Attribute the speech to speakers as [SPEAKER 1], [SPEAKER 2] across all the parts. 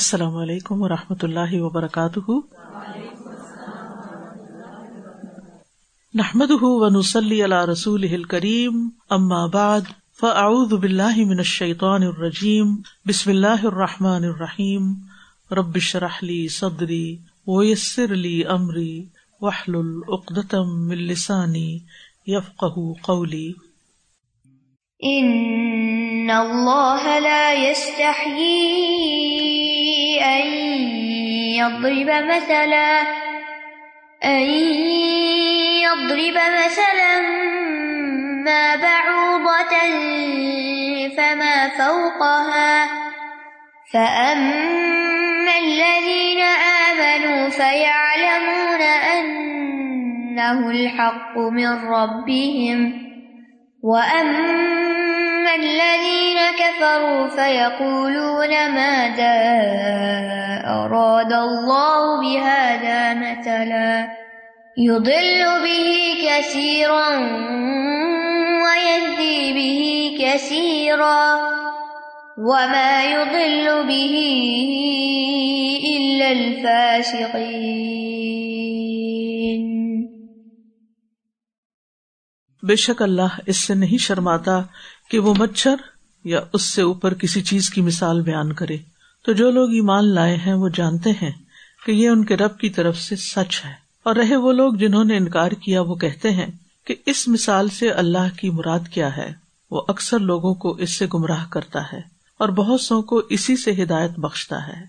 [SPEAKER 1] السلام علیکم و رحمۃ اللہ وبرکاتہ۔ نحمد ونسلی علی رسول کریم اما بعد، فاعوذ باللہ من الشیطان الرجیم، بسم اللہ الرحمٰن الرحیم۔ ربش رحلی صدری ویسر لی امری وحل العقدم من لسانی یفقہ قولی۔
[SPEAKER 2] إن الله لا يستحيي أن يضرب مثلا أن يضرب مثلا ما بعوضة فما فوقها فأما الذين آمنوا فيعلمون أنه الحق من ربهم وأما الذين كفروا فيقولون ماذا أراد الله بهذا مثلا يضل به كثيرا ويهدي به كثيرا وما يضل به إلا الفاسقين.
[SPEAKER 1] بے شک اللہ اس سے نہیں شرماتا کہ وہ مچھر یا اس سے اوپر کسی چیز کی مثال بیان کرے۔ تو جو لوگ ایمان لائے ہیں، وہ جانتے ہیں کہ یہ ان کے رب کی طرف سے سچ ہے۔ اور رہے وہ لوگ جنہوں نے انکار کیا، وہ کہتے ہیں کہ اس مثال سے اللہ کی مراد کیا ہے۔ وہ اکثر لوگوں کو اس سے گمراہ کرتا ہے اور بہت سو کو اسی سے ہدایت بخشتا ہے۔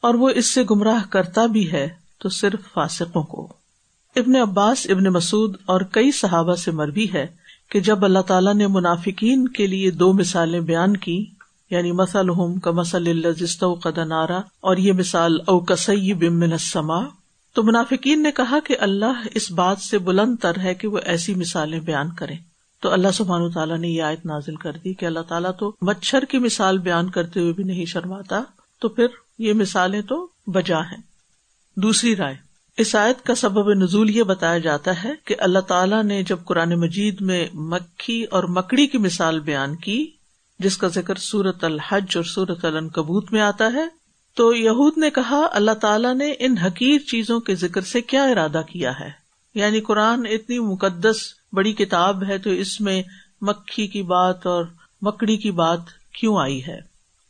[SPEAKER 1] اور وہ اس سے گمراہ کرتا بھی ہے تو صرف فاسقوں کو۔ ابن عباس، ابن مسعود اور کئی صحابہ سے مربی ہے کہ جب اللہ تعالیٰ نے منافقین کے لیے دو مثالیں بیان کی یعنی مسل کا مسل اللہ قدنارا اور یہ مثال او بمن السما تو منافقین نے کہا کہ اللہ اس بات سے بلند تر ہے کہ وہ ایسی مثالیں بیان کرے تو اللہ سبحان تعالیٰ نے یہ آیت نازل کر دی کہ اللہ تعالیٰ تو مچھر کی مثال بیان کرتے ہوئے بھی نہیں شرماتا، تو پھر یہ مثالیں تو بجا ہیں۔ دوسری رائے اس آیت کا سبب نزول یہ بتایا جاتا ہے کہ اللہ تعالیٰ نے جب قرآن مجید میں مکھی اور مکڑی کی مثال بیان کی، جس کا ذکر سورت الحج اور سورت العنکبوت میں آتا ہے، تو یہود نے کہا، اللہ تعالیٰ نے ان حقیر چیزوں کے ذکر سے کیا ارادہ کیا ہے؟ یعنی قرآن اتنی مقدس، بڑی کتاب ہے، تو اس میں مکھی کی بات اور مکڑی کی بات کیوں آئی ہے؟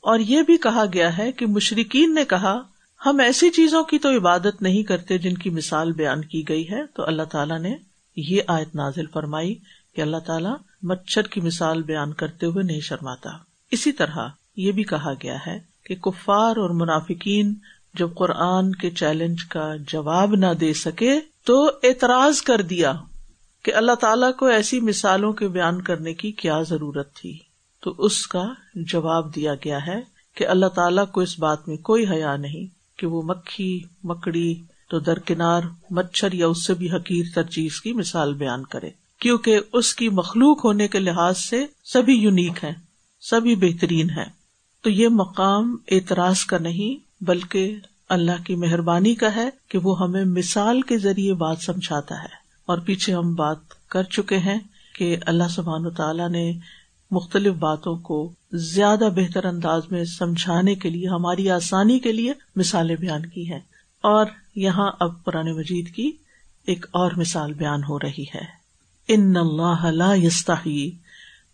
[SPEAKER 1] اور یہ بھی کہا گیا ہے کہ مشرقین نے کہا ہم ایسی چیزوں کی تو عبادت نہیں کرتے جن کی مثال بیان کی گئی ہے۔ تو اللہ تعالیٰ نے یہ آیت نازل فرمائی کہ اللہ تعالیٰ مچھر کی مثال بیان کرتے ہوئے نہیں شرماتا۔ اسی طرح یہ بھی کہا گیا ہے کہ کفار اور منافقین جب قرآن کے چیلنج کا جواب نہ دے سکے تو اعتراض کر دیا کہ اللہ تعالیٰ کو ایسی مثالوں کے بیان کرنے کی کیا ضرورت تھی۔ تو اس کا جواب دیا گیا ہے کہ اللہ تعالیٰ کو اس بات میں کوئی حیا نہیں۔ کہ وہ مکھی، مکڑی تو درکنار، مچھر یا اس سے بھی حقیر تر چیز کی مثال بیان کرے۔ کیونکہ اس کی مخلوق ہونے کے لحاظ سے سبھی یونیک ہے سبھی بہترین ہے تو یہ مقام اعتراض کا نہیں، بلکہ اللہ کی مہربانی کا ہے کہ وہ ہمیں مثال کے ذریعے بات سمجھاتا ہے۔ اور پیچھے ہم بات کر چکے ہیں کہ اللہ سبحان تعالیٰ نے مختلف باتوں کو زیادہ بہتر انداز میں سمجھانے کے لیے، ہماری آسانی کے لیے مثالیں بیان کی ہیں۔ اور یہاں اب پرانے مجید کی ایک اور مثال بیان ہو رہی ہے۔ ان اللہ لا یستحی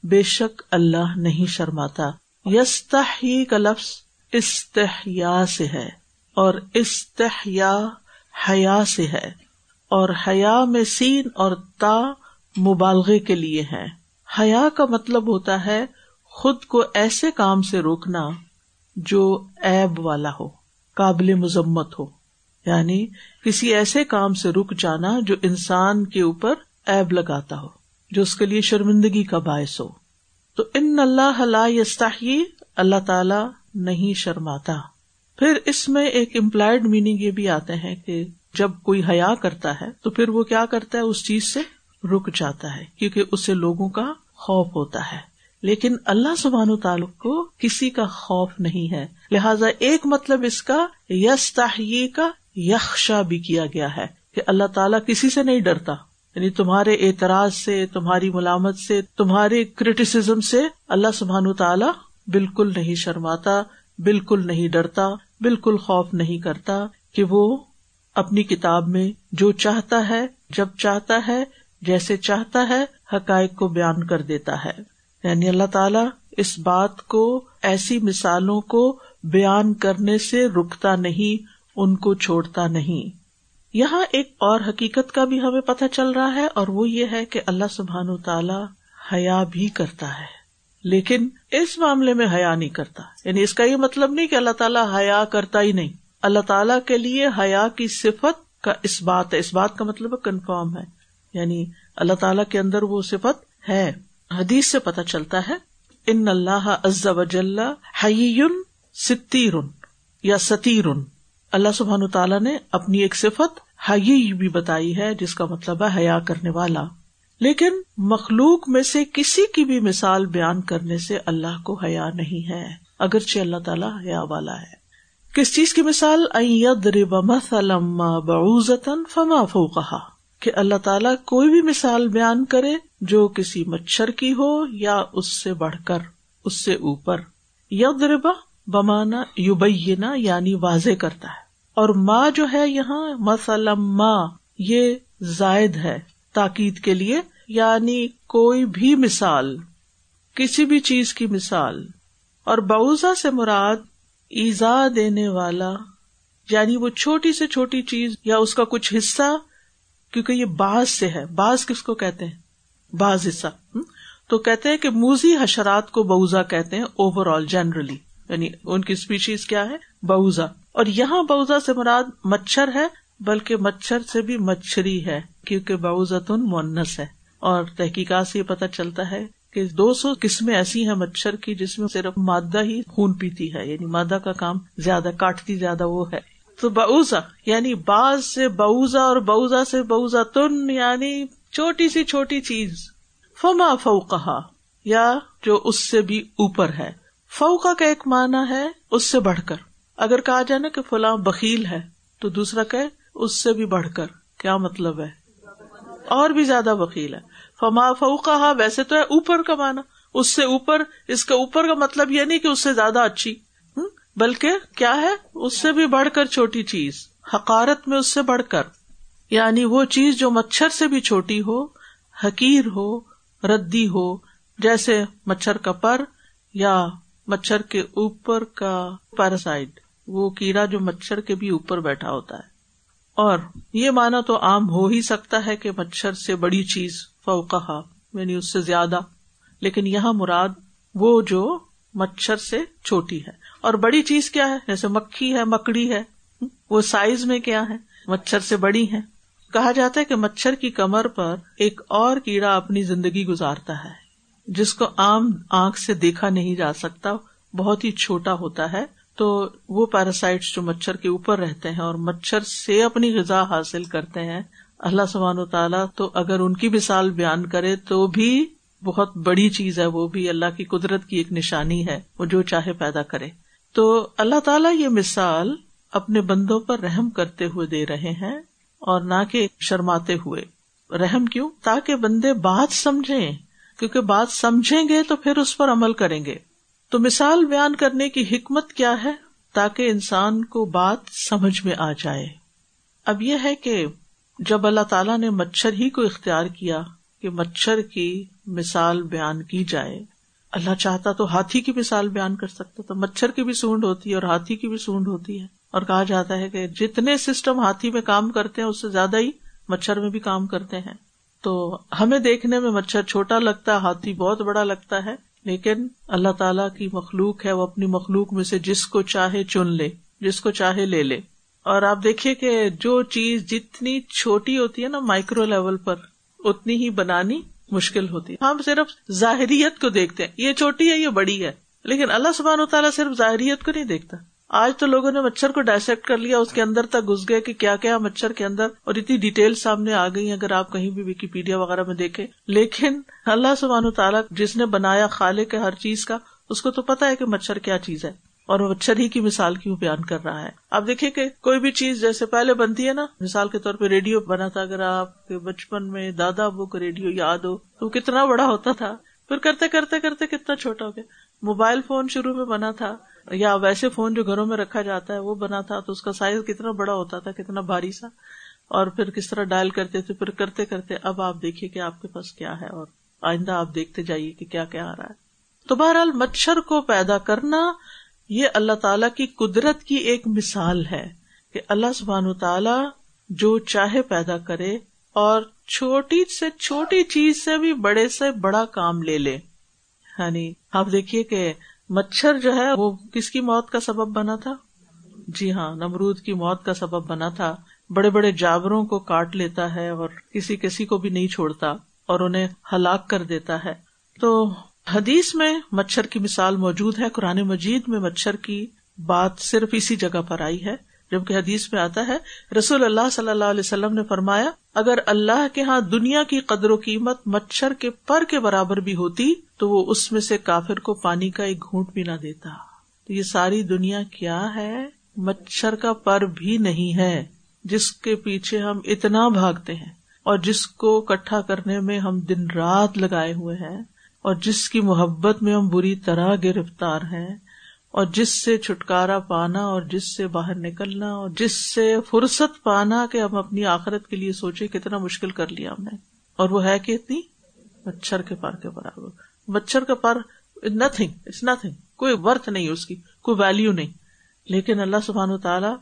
[SPEAKER 1] بے شک اللہ نہیں شرماتا۔ یستحی کا لفظ استحیا سے ہے اور استحیا حیا سے ہے۔ اور حیا میں سین اور تا مبالغے کے لیے ہے حیا کا مطلب ہوتا ہے خود کو ایسے کام سے روکنا جو ایب والا ہو، قابل مذمت ہو۔ یعنی کسی ایسے کام سے رک جانا جو انسان کے اوپر ایب لگاتا ہو، جو اس کے لیے شرمندگی کا باعث ہو۔ تو ان اللہ یستحی اللہ تعالی نہیں شرماتا۔ پھر اس میں ایک امپلائڈ میننگ یہ بھی آتے ہیں کہ جب کوئی حیا کرتا ہے تو پھر وہ کیا کرتا ہے اس چیز سے؟ رک جاتا ہے، کیونکہ اسے لوگوں کا خوف ہوتا ہے۔ لیکن اللہ سبحان تعلق کو کسی کا خوف نہیں ہے۔ لہذا ایک مطلب اس کا یس تاہیے کا یکشا بھی کیا گیا ہے کہ اللہ تعالیٰ کسی سے نہیں ڈرتا۔ یعنی تمہارے اعتراض سے، تمہاری ملامت سے، تمہارے کریٹیسم سے اللہ سبحان تعالیٰ بالکل نہیں شرماتا، بالکل نہیں ڈرتا، بالکل خوف نہیں کرتا کہ وہ اپنی کتاب میں جو چاہتا ہے، جب چاہتا ہے جیسے چاہتا ہے، حقائق کو بیان کر دیتا ہے۔ یعنی اللہ تعالیٰ اس بات کو، ایسی مثالوں کو بیان کرنے سے رکتا نہیں، ان کو چھوڑتا نہیں۔ یہاں ایک اور حقیقت کا بھی ہمیں پتہ چل رہا ہے، اور وہ یہ ہے کہ اللہ سبحان تعالی حیا بھی کرتا ہے۔ لیکن اس معاملے میں حیا نہیں کرتا۔ یعنی اس کا یہ مطلب نہیں کہ اللہ تعالیٰ حیا کرتا ہی نہیں۔ اللہ تعالیٰ کے لیے حیا کی صفت کا اس بات ہے اس بات کا مطلب کنفرم ہے۔ یعنی اللہ تعالیٰ کے اندر وہ صفت ہے۔ حدیث سے پتہ چلتا ہے، ان اللہ عز وجل حیون ستیر یا ستیر۔ اللہ سبحان تعالیٰ نے اپنی ایک صفت حی بھی بتائی ہے، جس کا مطلب ہے حیا کرنے والا۔ لیکن مخلوق میں سے کسی کی بھی مثال بیان کرنے سے اللہ کو حیا نہیں ہے، اگرچہ اللہ تعالیٰ حیا والا ہے۔ کس چیز کی مثال؟ فما فوقہا کہ اللہ تعالیٰ کوئی بھی مثال بیان کرے جو کسی مچھر کی ہو یا اس سے بڑھ کر، اس سے اوپر۔ ید ربا بمانا یوبینا یعنی واضح کرتا ہے۔ اور ماں جو ہے یہاں مسلم ماں یہ زائد ہے تاکید کے لیے یعنی کوئی بھی مثال، کسی بھی چیز کی مثال۔ اور بوزا سے مراد ایزا دینے والا یعنی وہ چھوٹی سے چھوٹی چیز یا اس کا کچھ حصہ کیونکہ یہ باز سے ہے۔ باز کس کو کہتے ہیں؟ باز حصہ۔ تو کہتے ہیں کہ موزی حشرات کو بوزا کہتے ہیں اوور آل جنرلی یعنی ان کی اسپیشیز کیا ہے؟ بوزا اور یہاں بوزا سے مراد مچھر ہے، بلکہ مچھر سے بھی مچھری ہے، کیونکہ بوزا تن مونس ہے۔ اور تحقیقات سے یہ پتا چلتا ہے کہ دو سو قسمیں ایسی ہیں مچھر کی جس میں صرف مادہ ہی خون پیتی ہے یعنی مادہ کا کام زیادہ، کاٹتی زیادہ وہ ہے۔ تو بوزا یعنی باز سے بوزا اور بوزا سے بوزا تن یعنی چھوٹی سی چھوٹی چیز۔ فما فوقہ یا جو اس سے بھی اوپر ہے۔ فوقا کا ایک معنی ہے اس سے بڑھ کر۔ اگر کہا جائے نا کہ فلاں بکیل ہے، تو دوسرا کہ اس سے بھی بڑھ کر۔ کیا مطلب ہے؟ اور بھی زیادہ وکیل ہے۔ فما فوقہ ویسے تو ہے اوپر کا مانا اس سے اوپر، اس کا اوپر کا مطلب یہ نہیں کہ اس سے زیادہ اچھی۔ بلکہ کیا ہے؟ اس سے بھی بڑھ کر چھوٹی چیز، حقارت میں اس سے بڑھ کر۔ یعنی وہ چیز جو مچھر سے بھی چھوٹی ہو، حقیر ہو، ردی ہو، جیسے مچھر کا پر یا مچھر کے اوپر کا پیراسائڈ وہ کیڑا جو مچھر کے بھی اوپر بیٹھا ہوتا ہے۔ اور یہ مانا تو عام ہو ہی سکتا ہے کہ مچھر سے بڑی چیز فوقہ یعنی اس سے زیادہ۔ لیکن یہاں مراد وہ جو مچھر سے چھوٹی ہے۔ اور بڑی چیز کیا ہے؟ جیسے مکھی ہے، مکڑی ہے۔ وہ سائز میں کیا ہے؟ مچھر سے بڑی ہے کہا جاتا ہے کہ مچھر کی کمر پر ایک اور کیڑا اپنی زندگی گزارتا ہے، جس کو عام آنکھ سے دیکھا نہیں جا سکتا، بہت ہی چھوٹا ہوتا ہے۔ تو وہ پیراسائٹ جو مچھر کے اوپر رہتے ہیں اور مچھر سے اپنی غذا حاصل کرتے ہیں، اللہ سبحان و تعالیٰ تو اگر ان کی مثال بیان کرے تو بھی بہت بڑی چیز ہے، وہ بھی اللہ کی قدرت کی ایک نشانی ہے، وہ جو چاہے پیدا کرے۔ تو اللہ تعالیٰ یہ مثال اپنے بندوں پر رحم کرتے ہوئے دے رہے ہیں اور نہ کہ شرماتے ہوئے۔ رحم کیوں؟ تاکہ بندے بات سمجھیں، کیونکہ بات سمجھیں گے تو پھر اس پر عمل کریں گے۔ تو مثال بیان کرنے کی حکمت کیا ہے؟ تاکہ انسان کو بات سمجھ میں آ جائے۔ اب یہ ہے کہ جب اللہ تعالیٰ نے مچھر ہی کو اختیار کیا، کہ مچھر کی مثال بیان کی جائے۔ اللہ چاہتا تو ہاتھی کی مثال بیان کر سکتا تو مچھر کی بھی سونڈ ہوتی ہے اور ہاتھی کی بھی سونڈ ہوتی ہے۔ اور کہا جاتا ہے کہ جتنے سسٹم ہاتھی میں کام کرتے ہیں، اس سے زیادہ ہی مچھر میں بھی کام کرتے ہیں۔ تو ہمیں دیکھنے میں مچھر چھوٹا لگتا ہے ہاتھی بہت بڑا لگتا ہے، لیکن اللہ تعالیٰ کی مخلوق ہے، وہ اپنی مخلوق میں سے جس کو چاہے چن لے، جس کو چاہے لے لے۔ اور آپ دیکھیے کہ جو چیز جتنی چھوٹی ہوتی ہے نا مائکرو لیول پر، اتنی ہی بنانی مشکل ہوتی ہے۔ ہم صرف ظاہریت کو دیکھتے ہیں۔ یہ چھوٹی ہے، یہ بڑی ہے۔ لیکن اللہ سبحان و تعالیٰ صرف ظاہریت کو نہیں دیکھتا۔ آج تو لوگوں نے مچھر کو ڈائسیکٹ کر لیا، اس کے اندر تک گھس گئے کہ کیا کیا مچھر کے اندر، اور اتنی ڈیٹیل سامنے آ گئی۔ اگر آپ کہیں بھی وکیپیڈیا وغیرہ میں دیکھیں۔ لیکن اللہ سبحان تعالیٰ جس نے بنایا خالے کے ہر چیز کا، اس کو تو پتا ہے کہ مچھر کیا چیز ہے۔ اور وہ مچھر ہی کی مثال کیوں بیان کر رہا ہے؟ آپ دیکھیں کہ کوئی بھی چیز جیسے پہلے بنتی ہے نا، مثال کے طور پہ ریڈیو بنا تھا، اگر آپ کے بچپن میں دادا ابو کو ریڈیو یاد ہو تو کتنا بڑا ہوتا تھا۔ پھر کرتے کرتے کرتے کتنا چھوٹا ہو گیا۔ موبائل فون شروع میں بنا تھا، یا ویسے فون جو گھروں میں رکھا جاتا ہے وہ بنا تھا تو اس کا سائز کتنا بڑا ہوتا تھا، کتنا بھاری سا۔ اور پھر کس طرح ڈائل کرتے تھے، پھر کرتے کرتے اب آپ دیکھیے کہ آپ کے پاس کیا ہے اور آئندہ آپ دیکھتے جائیے کہ کیا کیا آ رہا ہے۔ تو بہرحال مچھر کو پیدا کرنا یہ اللہ تعالی کی قدرت کی ایک مثال ہے کہ اللہ سبحان تعالی جو چاہے پیدا کرے اور چھوٹی سے چھوٹی چیز سے بھی بڑے سے بڑا کام لے لے۔ یعنی آپ دیکھیے کہ مچھر جو ہے وہ کس کی موت کا سبب بنا تھا؟ جی ہاں نمرود کی موت کا سبب بنا تھا۔ بڑے بڑے جاوروں کو کاٹ لیتا ہے اور کسی کسی کو بھی نہیں چھوڑتا اور انہیں ہلاک کر دیتا ہے۔ تو حدیث میں مچھر کی مثال موجود ہے۔ قرآن مجید میں مچھر کی بات صرف اسی جگہ پر آئی ہے۔ جبکہ حدیث میں آتا ہے، رسول اللہ صلی اللہ علیہ وسلم نے فرمایا، اگر اللہ کے ہاں دنیا کی قدر و قیمت مچھر کے پر کے برابر بھی ہوتی، تو وہ اس میں سے کافر کو پانی کا ایک گھونٹ بھی نہ دیتا۔ تو یہ ساری دنیا کیا ہے؟ مچھر کا پر بھی نہیں ہے۔ جس کے پیچھے ہم اتنا بھاگتے ہیں اور جس کو کٹھا کرنے میں ہم دن رات لگائے ہوئے ہیں اور جس کی محبت میں ہم بری طرح گرفتار ہیں، اور جس سے چھٹکارا پانا، اور جس سے باہر نکلنا، اور جس سے فرصت پانا کہ ہم اپنی آخرت کے لیے سوچے کتنا مشکل کر لیا ہم نے۔ اور وہ ہے کہ اتنی مچھر کے پر کے برابر۔ مچھر کا پر نتنگ اٹس نتنگ کوئی ورتھ نہیں اس کی، کوئی ویلو نہیں۔ لیکن اللہ سبحان و تعالیٰ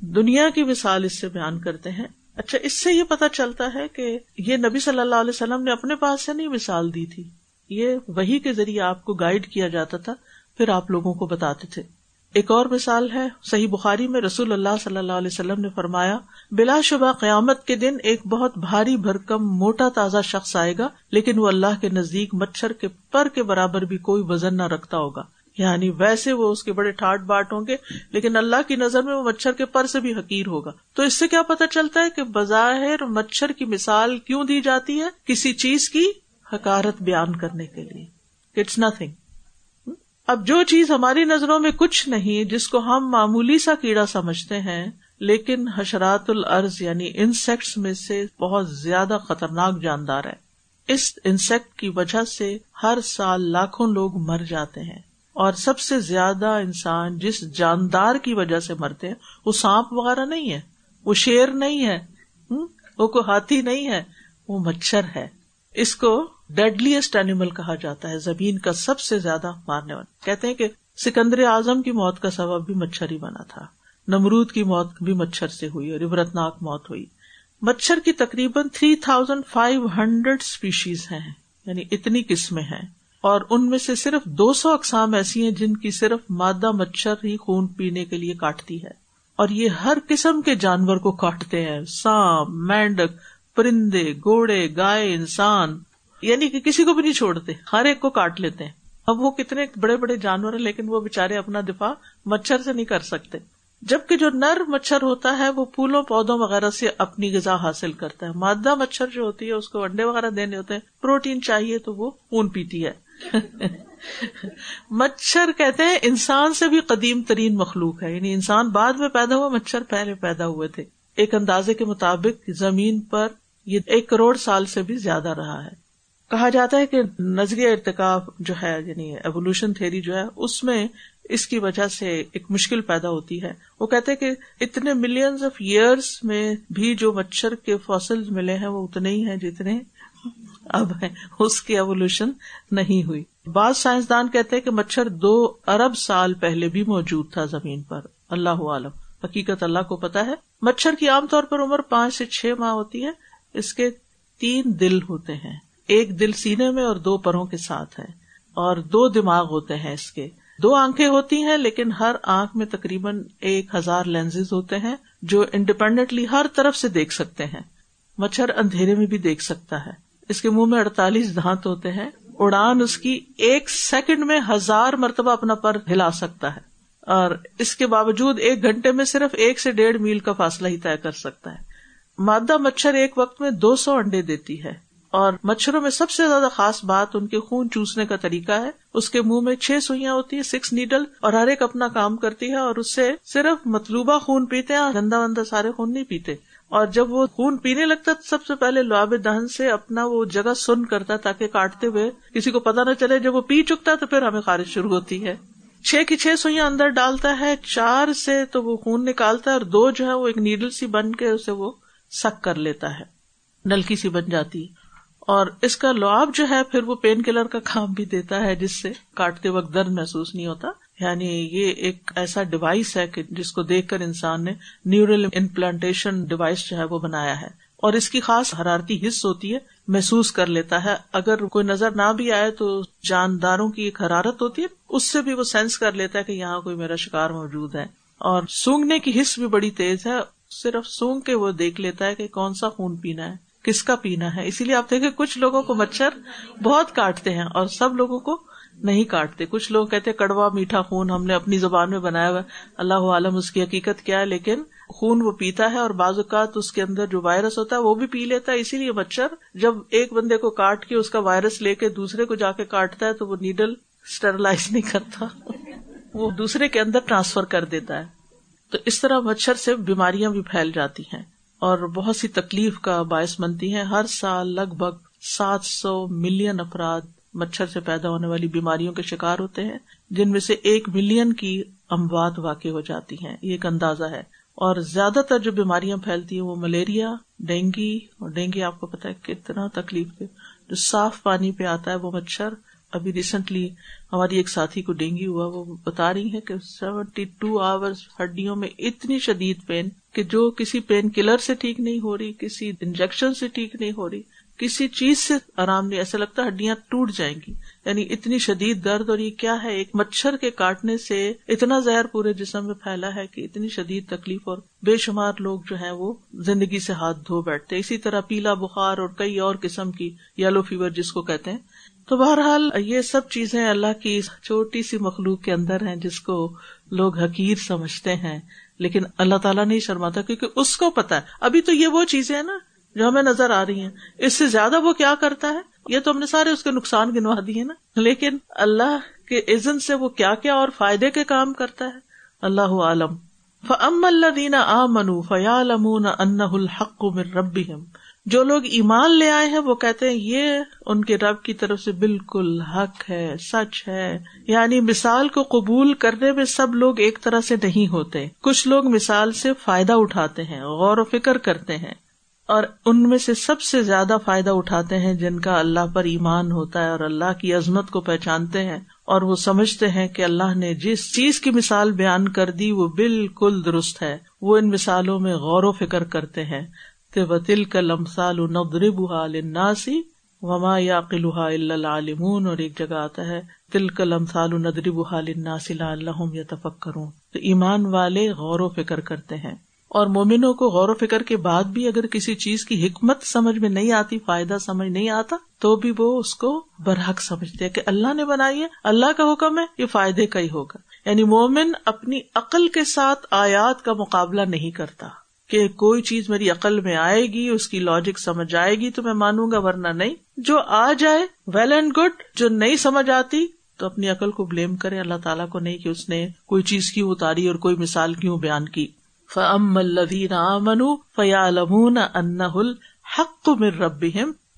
[SPEAKER 1] دنیا کی مثال اس سے بیان کرتے ہیں۔ اچھا اس سے یہ پتا چلتا ہے کہ یہ نبی صلی اللہ علیہ وسلم نے اپنے پاس سے نہیں مثال دی تھی۔ یہ وہی کے ذریعے آپ کو گائڈ کیا جاتا تھا، پھر آپ لوگوں کو بتاتے تھے۔ ایک اور مثال ہے، صحیح بخاری میں رسول اللہ صلی اللہ علیہ وسلم نے فرمایا، بلا شبہ قیامت کے دن ایک بہت بھاری بھرکم موٹا تازہ شخص آئے گا، لیکن وہ اللہ کے نزدیک مچھر کے پر کے برابر بھی کوئی وزن نہ رکھتا ہوگا۔ یعنی ویسے وہ اس کے بڑے ٹھاٹ باٹ ہوں گے، لیکن اللہ کی نظر میں وہ مچھر کے پر سے بھی حقیر ہوگا۔ تو اس سے کیا پتا چلتا ہے کہ بظاہر مچھر کی مثال کیوں دی جاتی ہے؟ کسی چیز کی؟ حکارت بیان کرنے کے لیے۔ اٹس نتنگ اب جو چیز ہماری نظروں میں کچھ نہیں جس کو ہم معمولی سا کیڑا سمجھتے ہیں، لیکن حشرات العرض یعنی انسیکٹس میں سے بہت زیادہ خطرناک جاندار ہے۔ اس انسیکٹ کی وجہ سے ہر سال لاکھوں لوگ مر جاتے ہیں۔ اور سب سے زیادہ انسان جس جاندار کی وجہ سے مرتے ہیں، وہ سانپ وغیرہ نہیں ہے۔ وہ شیر نہیں ہے۔ وہ کوئی ہاتھی نہیں ہے۔ وہ مچھر ہے۔ اس کو ڈیڈلیسٹ اینیمل کہا جاتا ہے، زمین کا سب سے زیادہ مارنے والا۔ کہتے ہیں کہ سکندر اعظم کی موت کا سبب بھی مچھر ہی بنا تھا۔ نمرود کی موت بھی مچھر سے ہوئی اور عبرتناک موت ہوئی۔ مچھر کی تقریباً three thousand five hundred species ہیں یعنی اتنی قسمیں ہیں۔ اور ان میں سے صرف دو سو اقسام ایسی ہیں جن کی صرف مادہ مچھر ہی خون پینے کے لیے کاٹتی ہے۔ اور یہ ہر قسم کے جانور کو کاٹتے ہیں۔ سانپ، مینڈک، پرندے، گھوڑے، گائے، انسان۔ یعنی کہ کسی کو بھی نہیں چھوڑتے، ہر ایک کو کاٹ لیتے ہیں۔ اب وہ کتنے بڑے بڑے جانور ہیں، لیکن وہ بےچارے اپنا دفاع مچھر سے نہیں کر سکتے۔ جبکہ جو نر مچھر ہوتا ہے، وہ پھولوں، پودوں وغیرہ سے اپنی غذا حاصل کرتا ہے۔ مادہ مچھر جو ہوتی ہے، اس کو انڈے وغیرہ دینے ہوتے ہیں، پروٹین چاہیے تو وہ خون پیتی ہے۔ مچھر کہتے ہیں، انسان سے بھی قدیم ترین مخلوق ہے۔ یعنی انسان بعد میں پیدا ہوا، مچھر پہلے پیدا ہوئے تھے۔ ایک اندازے کے مطابق زمین پر یہ ایک کروڑ سال سے بھی زیادہ رہا ہے۔ کہا جاتا ہے کہ نظریہ ارتقاب جو ہے یعنی ایوولوشن تھیری جو ہے، اس میں اس کی وجہ سے ایک مشکل پیدا ہوتی ہے۔ وہ کہتے کہ اتنے ملینز آف ایئرس میں بھی جو مچھر کے فوسل ملے ہیں، وہ اتنے ہی ہیں جتنے اب ہیں۔ اس کی ایوولوشن نہیں ہوئی۔ بعض سائنسدان کہتے کہ مچھر دو ارب سال پہلے بھی موجود تھا زمین پر۔ اللہ عالم۔ حقیقت اللہ کو پتا ہے۔ مچھر کی عام طور پر عمر پانچ سے چھ ماہ ہوتی ہے۔ اس کے تین دل ہوتے ہیں۔ ایک دل سینے میں اور دو پروں کے ساتھ ہے اور دو دماغ ہوتے ہیں اس کے۔ دو آنکھیں ہوتی ہیں لیکن ہر آنکھ میں تقریباً ایک ہزار لینز ہوتے ہیں جو انڈیپینڈنٹلی ہر طرف سے دیکھ سکتے ہیں۔ مچھر اندھیرے میں بھی دیکھ سکتا ہے۔ اس کے منہ میں اڑتالیس دانت ہوتے ہیں۔ اڑان اس کی ایک سیکنڈ میں ہزار مرتبہ اپنا پر ہلا سکتا ہے۔ اور اس کے باوجود ایک گھنٹے میں صرف ایک سے ڈیڑھ میل کا فاصلہ ہی طے کر سکتا ہے۔ مادہ مچھر ایک وقت میں دو سو انڈے دیتی ہے۔ اور مچھروں میں سب سے زیادہ خاص بات ان کے خون چوسنے کا طریقہ ہے۔ اس کے منہ میں چھ سوئیاں ہوتی ہے سکس نیڈل اور ہر ایک اپنا کام کرتی ہے، اور اس سے صرف مطلوبہ خون پیتے ہیں گندا وندا سارے خون نہیں پیتے۔ اور جب وہ خون پینے لگتا سب سے پہلے لواب دہن سے اپنا وہ جگہ سن کرتا تاکہ کاٹتے ہوئے کسی کو پتا نہ چلے، جب وہ پی چکتا تو پھر ہمیں خارج شروع ہوتی ہے۔ چھ کی چھ سوئیاں اندر ڈالتا ہے، چار سے تو وہ خون نکالتا ہے، اور دو جو ہے، وہ ایک نیڈل سی بن کے اسے وہ سک کر لیتا ہے۔ نلکی سی بن جاتی۔ ہے اور اس کا لعاب جو ہے پھر وہ پین کلر کا کام بھی دیتا ہے، جس سے کاٹتے وقت درد محسوس نہیں ہوتا۔ یعنی یہ ایک ایسا ڈیوائس ہے کہ جس کو دیکھ کر انسان نے نیورل امپلانٹیشن ڈیوائس جو ہے وہ بنایا ہے۔ اور اس کی خاص حرارتی حص ہوتی ہے، محسوس کر لیتا ہے۔ اگر کوئی نظر نہ بھی آئے تو جانداروں کی ایک حرارت ہوتی ہے، اس سے بھی وہ سینس کر لیتا ہے کہ یہاں کوئی میرا شکار موجود ہے۔ اور سونگنے کی حص بھی بڑی تیز ہے، صرف سونگ کے وہ دیکھ لیتا ہے کہ کون سا خون پینا ہے۔ کس کا پینا ہے؟ اسی لیے آپ دیکھیں کچھ لوگوں کو مچھر بہت کاٹتے ہیں اور سب لوگوں کو نہیں کاٹتے۔ کچھ لوگ کہتے کڑوا میٹھا خون ہم نے اپنی زبان میں بنایا ہوا اللہ عالم اس کی حقیقت کیا ہے، لیکن خون وہ پیتا ہے اور بعض اوقات اس کے اندر جو وائرس ہوتا ہے وہ بھی پی لیتا ہے۔ اسی لیے مچھر جب ایک بندے کو کاٹ کے اس کا وائرس لے کے دوسرے کو جا کے کاٹتا ہے تو وہ نیڈل اسٹرلائز نہیں کرتا۔ وہ دوسرے کے اندر ٹرانسفر کر دیتا ہے۔ تو اس طرح مچھر سے بیماریاں بھی پھیل جاتی ہیں۔ اور بہت سی تکلیف کا باعث بنتی ہیں۔ ہر سال لگ بھگ سات سو ملین افراد مچھر سے پیدا ہونے والی بیماریوں کے شکار ہوتے ہیں، جن میں سے ایک ملین کی اموات واقع ہو جاتی ہیں۔ یہ ایک اندازہ ہے۔ اور زیادہ تر جو بیماریاں پھیلتی ہیں وہ ملیریا، ڈینگی، اور ڈینگی آپ کو پتا ہے کتنا تکلیف دے جو صاف پانی پہ آتا ہے وہ مچھر ابھی ریسنٹلی ہماری ایک ساتھی کو ڈینگی ہوا، وہ بتا رہی ہے کہ سیونٹی ٹو آور ہڈیوں میں اتنی شدید پین کہ جو کسی پین کلر سے ٹھیک نہیں ہو رہی، کسی انجیکشن سے ٹھیک نہیں ہو رہی، کسی چیز سے آرام نہیں، ایسا لگتا ہڈیاں ٹوٹ جائیں گی۔ یعنی اتنی شدید درد اور یہ کیا ہے، ایک مچھر کے کاٹنے سے اتنا زہر پورے جسم میں پھیلا ہے کہ اتنی شدید تکلیف اور بے شمار لوگ جو ہیں وہ زندگی سے ہاتھ دھو بیٹھتے اسی طرح پیلا بخار اور کئی اور قسم کی یلو فیور جس کو کہتے ہیں۔ تو بہرحال یہ سب چیزیں اللہ کی چھوٹی سی مخلوق کے اندر ہیں جس کو لوگ حقیر سمجھتے ہیں، لیکن اللہ تعالیٰ نہیں شرماتا کیونکہ اس کو پتا ہے۔ ابھی تو یہ وہ چیزیں ہیں نا جو ہمیں نظر آ رہی ہیں۔ اس سے زیادہ وہ کیا کرتا ہے؟ یہ تو ہم نے سارے اس کے نقصان گنوا دیے نا۔ لیکن اللہ کے عزن سے وہ کیا کیا اور فائدے کے کام کرتا ہے؟ اللہ عالم۔ فم اللہ دینا آ منو فیال امون ان الحق رب جو لوگ ایمان لے آئے ہیں، وہ کہتے ہیں، یہ ان کے رب کی طرف سے بالکل حق ہے، سچ ہے۔ یعنی مثال کو قبول کرنے میں سب لوگ ایک طرح سے نہیں ہوتے۔ کچھ لوگ مثال سے فائدہ اٹھاتے ہیں، غور و فکر کرتے ہیں۔ اور ان میں سے سب سے زیادہ فائدہ اٹھاتے ہیں جن کا اللہ پر ایمان ہوتا ہے اور اللہ کی عظمت کو پہچانتے ہیں۔ اور وہ سمجھتے ہیں کہ اللہ نے جس چیز کی مثال بیان کر دی، وہ بالکل درست ہے۔ وہ ان مثالوں میں غور و فکر کرتے ہیں۔ کہ وہ تل کا لمسال ناسی وما یا قلحا العالمون اور ایک جگہ آتا ہے تل کا لمسال ندرب ناسی اللہ یا تفک کروں تو ایمان والے غور و فکر کرتے ہیں۔ اور مومنوں کو غور و فکر کے بعد بھی اگر کسی چیز کی حکمت سمجھ میں نہیں آتی، فائدہ سمجھ نہیں آتا، تو بھی وہ اس کو برحق سمجھتے کہ اللہ نے بنائی ہے، اللہ کا حکم ہے، یہ فائدے کا ہی ہوگا۔ یعنی مومن اپنی عقل کے ساتھ آیات کا مقابلہ نہیں کرتا۔ کہ کوئی چیز میری عقل میں آئے گی، اس کی لاجک سمجھ آئے گی، تو میں مانوں گا، ورنہ نہیں۔ جو آ جائے ویل اینڈ گڈ جو نہیں سمجھ آتی، تو اپنی عقل کو بلیم کرے۔ اللہ تعالیٰ کو نہیں کہ اس نے کوئی چیز کیوں اتاری اور کوئی مثال کیوں بیان کی۔ فم الدین امن فیالمون ان الحق مر رب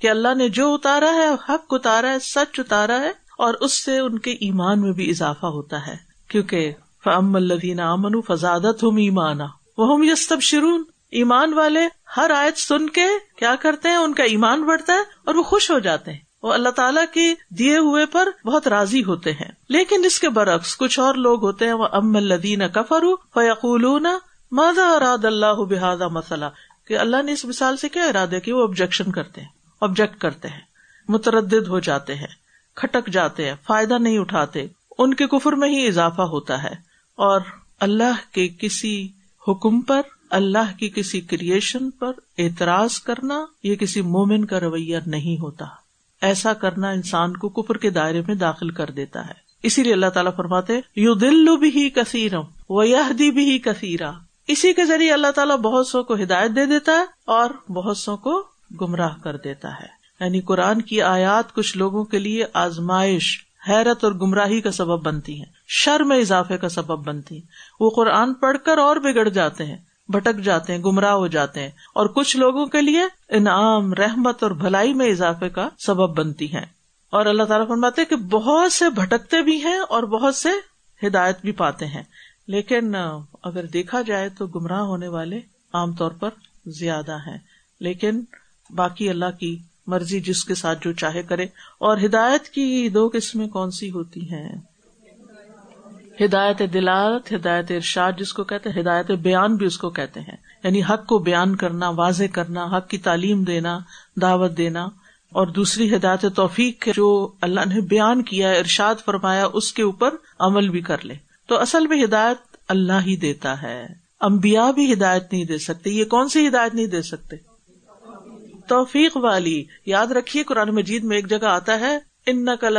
[SPEAKER 1] کہ اللہ نے جو اتارا ہے، حق اتارا ہے، سچ اتارا ہے، اور اس سے ان کے ایمان میں بھی اضافہ ہوتا ہے۔ کیونکہ فم الدین امن فضادت ہم ایمانا۔ وہ ہم شرون ایمان والے ہر آیت سن کے کیا کرتے ہیں؟ ان کا ایمان بڑھتا ہے اور وہ خوش ہو جاتے ہیں۔ وہ اللہ تعالیٰ کے دیے ہوئے پر بہت راضی ہوتے ہیں۔ لیکن اس کے برعکس کچھ اور لوگ ہوتے ہیں۔ وہ ام الدین کفر فیقول مادا اراد اللہ بحادہ مسئلہ کہ اللہ نے اس مثال سے کیا ارادہ کہ وہ آبجیکشن کرتے ہیں آبجیکٹ کرتے ہیں، متردد ہو جاتے ہیں، کھٹک جاتے ہیں، فائدہ نہیں اٹھاتے۔ ان کے کفر میں ہی اضافہ ہوتا ہے۔ اور اللہ کے کسی حکم پر، اللہ کی کسی کریشن پر اعتراض کرنا یہ کسی مومن کا رویہ نہیں ہوتا۔ ایسا کرنا انسان کو کفر کے دائرے میں داخل کر دیتا ہے۔ اسی لیے اللہ تعالیٰ فرماتے یو دل بھی ہی کثیرم و یہ بھی ہی کثیرا۔ اسی کے ذریعے اللہ تعالیٰ بہت سو کو ہدایت دے دیتا ہے اور بہت سو کو گمراہ کر دیتا ہے۔ یعنی قرآن کی آیات کچھ لوگوں کے لیے آزمائش، حیرت اور گمراہی کا سبب بنتی ہیں۔ شر میں اضافے کا سبب بنتی وہ قرآن پڑھ کر اور بگڑ جاتے ہیں، بھٹک جاتے ہیں، گمراہ ہو جاتے ہیں۔ اور کچھ لوگوں کے لیے انعام، رحمت اور بھلائی میں اضافے کا سبب بنتی ہیں۔ اور اللہ تعالیٰ فرماتے کہ بہت سے بھٹکتے بھی ہیں اور بہت سے ہدایت بھی پاتے ہیں۔ لیکن، اگر دیکھا جائے تو گمراہ ہونے والے عام طور پر زیادہ ہیں۔ لیکن، باقی اللہ کی مرضی جس کے ساتھ جو چاہے کرے۔ اور ہدایت کی دو قسمیں کون سی ہوتی ہیں؟ ہدایت دلالت، ہدایت ارشاد جس کو کہتے ہیں، ہدایت بیان بھی اس کو کہتے ہیں۔ یعنی حق کو بیان کرنا، واضح کرنا، حق کی تعلیم دینا، دعوت دینا۔ اور دوسری ہدایت توفیق جو اللہ نے بیان کیا، ارشاد فرمایا، اس کے اوپر عمل بھی کر لے۔ تو اصل میں ہدایت اللہ ہی دیتا ہے۔ امبیا بھی ہدایت نہیں دے سکتے۔ یہ کون سی ہدایت نہیں دے سکتے؟ توفیق والی۔ یاد رکھیے، قرآن مجید میں ایک جگہ آتا ہے ان نقل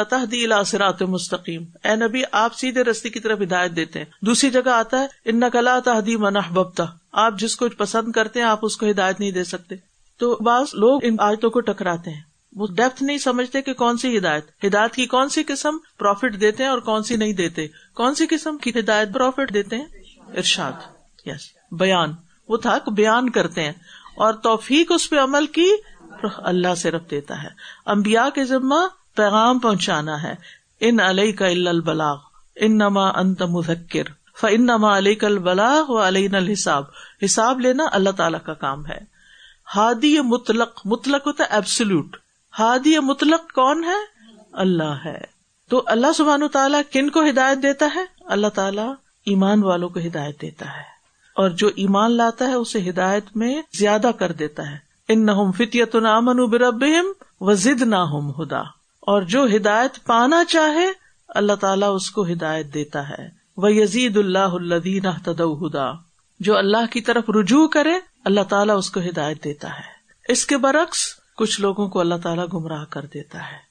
[SPEAKER 1] سرات مستقیم۔ اے نبی، آپ سیدھے رستے کی طرف ہدایت دیتے ہیں۔ دوسری جگہ آتا ہے ان نقلا تحدی منح ببتا آپ جس کو پسند کرتے ہیں، آپ اس کو ہدایت نہیں دے سکتے۔ تو بعض لوگ ان آیتوں کو ٹکراتے ہیں۔ وہ ڈیپتھ نہیں سمجھتے کہ کون سی ہدایت۔ ہدایت کی کون سی قسم پروفٹ دیتے ہیں اور کون سی نہیں دیتے۔ کون سی قسم کی ہدایت پروفٹ دیتے ہیں؟ ارشاد۔ یس بیان۔ وہ تھا بیان کرتے ہیں۔ اور توفیق اس پہ عمل کی اللہ صرف دیتا ہے۔ امبیا کے ذمہ پیغام پہنچانا ہے۔ ان علیہ کا البلاغ ان نما انت مذکر ف ان نما علیہ کا البلاغ و علیہ الحساب۔ حساب لینا اللہ تعالی کا کام ہے۔ ہادی مطلق مطلق ہوتا ہے ایبسلوٹ ہادی مطلق کون ہے؟ اللہ ہے۔ تو اللہ سبحان و تعالیٰ کن کو ہدایت دیتا ہے؟ اللہ تعالیٰ ایمان والوں کو ہدایت دیتا ہے۔ اور جو ایمان لاتا ہے، اسے ہدایت میں زیادہ کر دیتا ہے۔ ان نہ فتیت نامن برب و ضد نہ ہوں ہدا۔ اور جو ہدایت پانا چاہے، اللہ تعالیٰ اس کو ہدایت دیتا ہے۔ وہ یزید اللہ الدین ہدا جو اللہ کی طرف رجوع کرے، اللہ تعالیٰ اس کو ہدایت دیتا ہے۔ اس کے برعکس، کچھ لوگوں کو اللہ تعالیٰ گمراہ کر دیتا ہے۔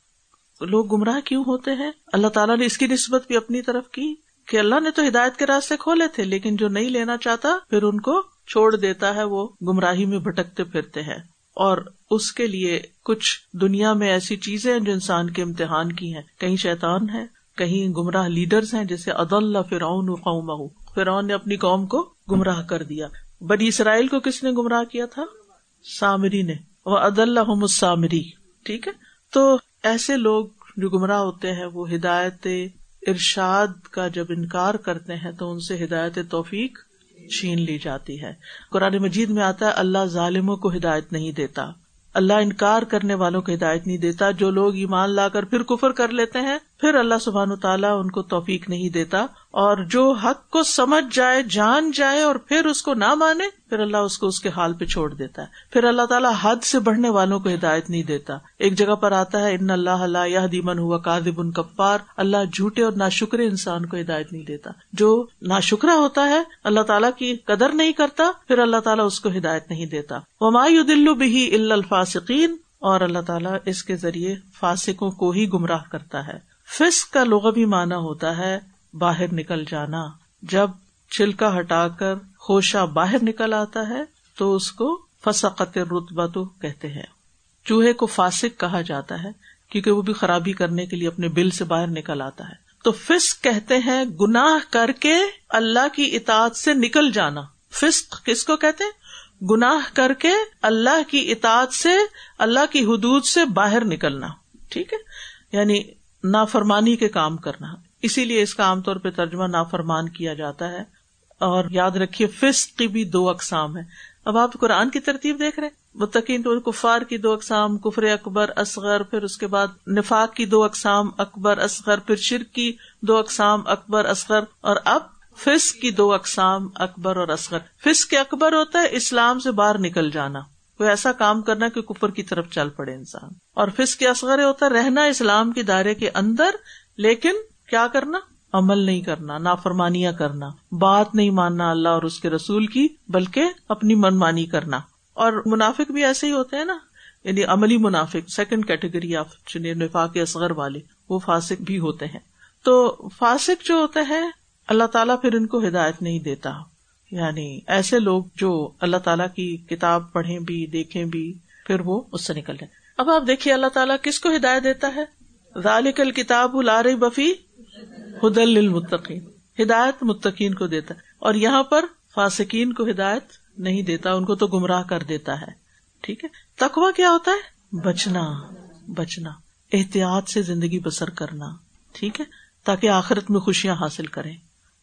[SPEAKER 1] لوگ گمراہ کیوں ہوتے ہیں؟ اللہ تعالیٰ نے اس کی نسبت بھی اپنی طرف کی کہ اللہ نے تو ہدایت کے راستے کھولے تھے، لیکن جو نہیں لینا چاہتا، پھر ان کو چھوڑ دیتا ہے، وہ گمراہی میں بھٹکتے پھرتے ہیں۔ اور اس کے لیے کچھ دنیا میں ایسی چیزیں جو انسان کے امتحان کی ہیں۔ کہیں شیطان ہے کہیں گمراہ لیڈرز ہیں، جیسے عد اللہ فرعون قوم فرعون نے اپنی قوم کو گمراہ کر دیا۔ بنی اسرائیل کو کس نے گمراہ کیا تھا؟ سامری نے۔ وہ عد اللہ سامری ٹھیک ہے؟ تو ایسے لوگ جو گمراہ ہوتے ہیں، وہ ہدایت ارشاد کا جب انکار کرتے ہیں، تو ان سے ہدایت توفیق چھین لی جاتی ہے۔ قرآن مجید میں آتا ہے، اللہ ظالموں کو ہدایت نہیں دیتا۔ اللہ انکار کرنے والوں کو ہدایت نہیں دیتا، جو لوگ ایمان لا کر پھر کفر کر لیتے ہیں پھر اللہ سبحان تعالیٰ ان کو توفیق نہیں دیتا اور جو حق کو سمجھ جائے، جان جائے اور پھر اس کو نہ مانے، پھر اللہ اس کو اس کے حال پہ چھوڑ دیتا ہے۔ پھر اللہ تعالیٰ حد سے بڑھنے والوں کو ہدایت نہیں دیتا۔ ایک جگہ پر آتا ہے، ان اللہ اللہ یہ دیمن ہوا کاذب ان کپار اللہ جھوٹے اور نا شکرے انسان کو ہدایت نہیں دیتا۔ جو نا شکرا ہوتا ہے، اللہ تعالیٰ کی قدر نہیں کرتا، پھر اللہ تعالیٰ اس کو ہدایت نہیں دیتا۔ وہ مایو دلو بھی الفاصقین اور اللہ تعالیٰ اس کے ذریعے فاسقوں کو ہی گمراہ کرتا ہے۔ فسق کا لغ بھی مانا ہوتا ہے باہر نکل جانا۔ جب چھلکا ہٹا کر خوشا باہر نکل آتا ہے، تو اس کو فسقت رتبا تو کہتے ہیں۔ چوہے کو فاسک کہا جاتا ہے، کیونکہ وہ بھی خرابی کرنے کے لیے اپنے بل سے باہر نکل آتا ہے۔ تو فسق کہتے ہیں گناہ کر کے اللہ کی اطاعت سے نکل جانا۔ فسق کس کو کہتے گناہ کر کے اللہ کی اطاعت سے، اللہ کی حدود سے باہر نکلنا۔ ٹھیک ہے؟ یعنی نافرمانی کے کام کرنا۔ اسی لیے اس کا عام طور پہ ترجمہ نافرمان کیا جاتا ہے۔ اور یاد رکھیے، فسق کی بھی دو اقسام ہے اب آپ قرآن کی ترتیب دیکھ رہے متقین تو کفار کی دو اقسام، کفر اکبر، اصغر، پھر اس کے بعد نفاق کی دو اقسام، اکبر، اصغر، پھر شرک کی دو اقسام، اکبر، اصغر۔ اور اب فس کی دو اقسام، اکبر اور اصغر۔ فس کے اکبر ہوتا ہے اسلام سے باہر نکل جانا۔ کوئی ایسا کام کرنا کہ کفر کی طرف چل پڑے انسان۔ اور فس کے اصغر ہوتا ہے، رہنا اسلام کے دائرے کے اندر، لیکن کیا کرنا؟ عمل نہیں کرنا، نافرمانیاں کرنا، بات نہیں ماننا اللہ اور اس کے رسول کی، بلکہ اپنی من مانی کرنا۔ اور منافق بھی ایسے ہی ہوتے ہیں نا یعنی عملی منافق سیکنڈ کیٹیگری آف نفاق اصغر والے، وہ فاسق بھی ہوتے ہیں۔ تو فاسق جو ہوتے ہیں، اللہ تعالیٰ پھر ان کو ہدایت نہیں دیتا۔ یعنی ایسے لوگ جو اللہ تعالیٰ کی کتاب پڑھیں بھی، دیکھیں بھی، پھر وہ اس سے نکل جائیں۔ اب آپ دیکھیے اللہ تعالیٰ کس کو ہدایت دیتا ہے؟ ذالک الکتاب لار بفی ہدل المتقین ہدایت متقین کو دیتا ہے۔ اور یہاں پر فاسقین کو ہدایت نہیں دیتا، ان کو تو گمراہ کر دیتا ہے۔ ٹھیک ہے؟ تقوا کیا ہوتا ہے؟ بچنا بچنا۔ احتیاط سے زندگی بسر کرنا۔ ٹھیک ہے؟ تاکہ آخرت میں خوشیاں حاصل کریں۔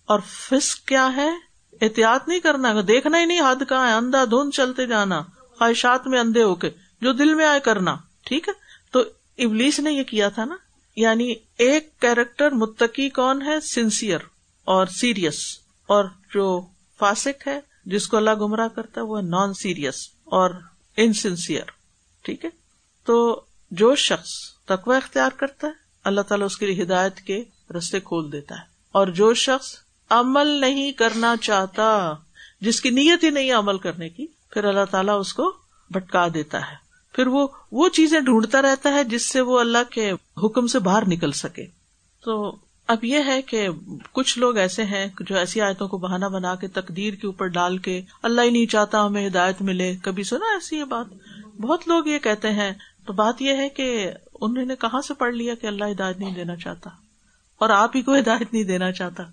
[SPEAKER 1] اور فسق کیا ہے؟ احتیاط نہیں کرنا دیکھنا ہی نہیں، حد کہاں ہے؟ اندھا دھند چلتے جانا، خواہشات میں اندھے ہو کے، جو دل میں آئے کرنا، ٹھیک ہے؟ تو ابلیس نے یہ کیا تھا نا؟ یعنی ایک کیریکٹر متقی کون ہے؟ سنسیئر اور سیریس، اور جو فاسک ہے، جس کو اللہ گمراہ کرتا ہے، وہ نان سیریس اور انسنسیئر ٹھیک ہے؟ تو جو شخص تقوی اختیار کرتا ہے، اللہ تعالیٰ اس کے لیے ہدایت کے رستے کھول دیتا ہے۔ اور جو شخص عمل نہیں کرنا چاہتا، جس کی نیت ہی نہیں عمل کرنے کی، پھر اللہ تعالیٰ اس کو بھٹکا دیتا ہے۔ پھر وہ وہ چیزیں ڈھونڈتا رہتا ہے جس سے وہ اللہ کے حکم سے باہر نکل سکے۔ تو اب یہ ہے کہ کچھ لوگ ایسے ہیں جو ایسی آیتوں کو بہانا بنا کے تقدیر کے اوپر ڈال کے اللہ ہی نہیں چاہتا ہمیں ہدایت ملے۔ کبھی سنا ایسی یہ بات؟ بہت لوگ یہ کہتے ہیں۔ تو بات یہ ہے کہ انہوں نے کہاں سے پڑھ لیا کہ اللہ ہدایت نہیں دینا چاہتا؟ اور آپ ہی کو ہدایت نہیں دینا چاہتا؟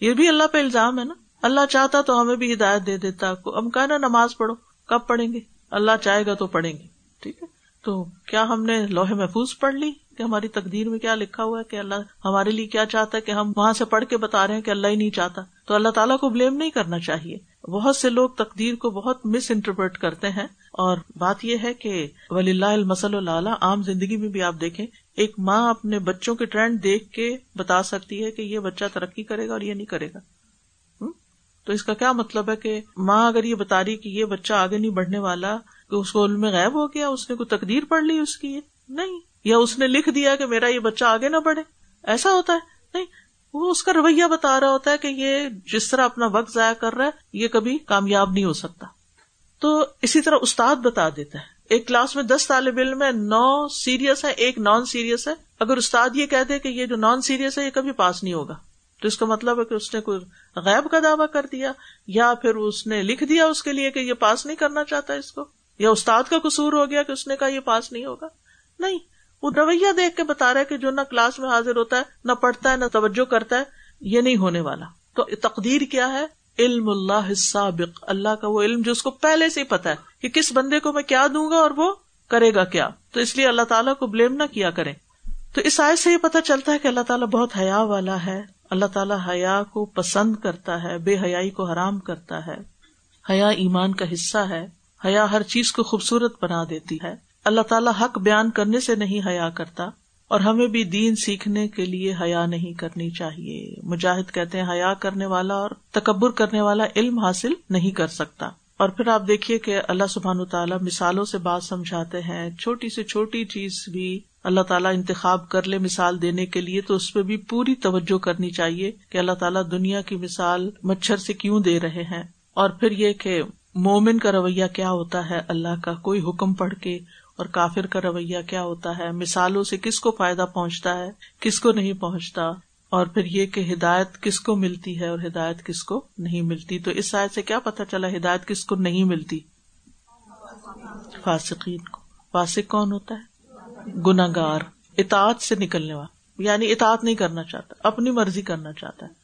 [SPEAKER 1] یہ بھی اللہ پہ الزام ہے نا اللہ چاہتا تو ہمیں بھی ہدایت دے دیتا ہم کہنا نماز پڑھو، کب پڑھیں گے؟ اللہ چاہے گا تو پڑھیں گے، ٹھیک ہے؟ تو کیا ہم نے لوہے محفوظ پڑھ لی کہ ہماری تقدیر میں کیا لکھا ہوا ہے کہ اللہ ہمارے لیے کیا چاہتا ہے کہ ہم وہاں سے پڑھ کے بتا رہے ہیں کہ اللہ ہی نہیں چاہتا؟ تو اللہ تعالیٰ کو بلیم نہیں کرنا چاہیے۔ بہت سے لوگ تقدیر کو بہت مس انٹرپریٹ کرتے ہیں۔ اور بات یہ ہے کہ ولی اللہ المسل اللہ عام زندگی میں بھی آپ دیکھیں، ایک ماں اپنے بچوں کے ٹرینڈ دیکھ کے بتا سکتی ہے کہ یہ بچہ ترقی کرے گا اور یہ نہیں کرے گا۔ تو اس کا کیا مطلب ہے کہ ماں اگر یہ بتا رہی کہ یہ بچہ آگے نہیں بڑھنے والا، کہ اس کو علم میں غائب ہو گیا، اس نے کوئی تقدیر پڑھ لی اس کی؟ نہیں۔ یا اس نے لکھ دیا کہ میرا یہ بچہ آگے نہ بڑھے۔ ایسا ہوتا ہے؟ نہیں۔ وہ اس کا رویہ بتا رہا ہوتا ہے کہ یہ جس طرح اپنا وقت ضائع کر رہا ہے، یہ کبھی کامیاب نہیں ہو سکتا۔ تو اسی طرح استاد بتا دیتا ہے۔ ایک کلاس میں دس طالب علم ہے نو سیریس ہے ایک نان سیریس ہے۔ اگر استاد یہ کہتے کہ یہ جو نان سیریس ہے، یہ کبھی پاس نہیں ہوگا۔ تو اس کا مطلب ہے کہ اس نے کوئی غیب کا دعوی کر دیا، یا پھر اس نے لکھ دیا اس کے لیے کہ یہ پاس نہیں کرنا چاہتا اس کو، یا استاد کا قصور ہو گیا کہ اس نے کہا یہ پاس نہیں ہوگا۔ نہیں، وہ رویہ دیکھ کے بتا رہا ہے کہ جو نہ کلاس میں حاضر ہوتا ہے، نہ پڑھتا ہے، نہ توجہ کرتا ہے، یہ نہیں ہونے والا۔ تو تقدیر کیا ہے؟ علم اللہ سابق اللہ کا وہ علم جو اس کو پہلے سے ہی پتا ہے کہ کس بندے کو میں کیا دوں گا اور وہ کرے گا کیا۔ تو اس لیے اللہ تعالیٰ کو بلیم نہ کیا کرے تو اس آئے سے یہ پتا چلتا ہے کہ اللہ تعالیٰ بہت حیا والا ہے۔ اللہ تعالیٰ حیا کو پسند کرتا ہے، بے حیائی کو حرام کرتا ہے۔ حیا ایمان کا حصہ ہے۔ حیا ہر چیز کو خوبصورت بنا دیتی ہے۔ اللہ تعالیٰ حق بیان کرنے سے نہیں حیا کرتا۔ اور ہمیں بھی دین سیکھنے کے لیے حیا نہیں کرنی چاہیے۔ مجاہد کہتے ہیں، حیا کرنے والا اور تکبر کرنے والا علم حاصل نہیں کر سکتا۔ اور پھر آپ دیکھیے کہ اللہ سبحان تعالیٰ مثالوں سے بات سمجھاتے ہیں۔ چھوٹی سے چھوٹی چیز بھی اللہ تعالیٰ انتخاب کر لے مثال دینے کے لیے، تو اس پہ بھی پوری توجہ کرنی چاہیے کہ اللہ تعالیٰ دنیا کی مثال مچھر سے کیوں دے رہے ہیں۔ اور پھر یہ کہ مومن کا رویہ کیا ہوتا ہے؟ اللہ کا کوئی حکم پڑھ کے اور کافر کا رویہ کیا ہوتا ہے؟ مثالوں سے کس کو فائدہ پہنچتا ہے، کس کو نہیں پہنچتا؟ اور پھر یہ کہ ہدایت کس کو ملتی ہے اور ہدایت کس کو نہیں ملتی؟ تو اس سائد سے کیا پتا چلا ہدایت کس کو نہیں ملتی؟ فاسقین کو۔ فاسق کون ہوتا ہے؟ گناگار اطاعت سے نکلنے والا یعنی اطاعت نہیں کرنا چاہتا، اپنی مرضی کرنا چاہتا ہے۔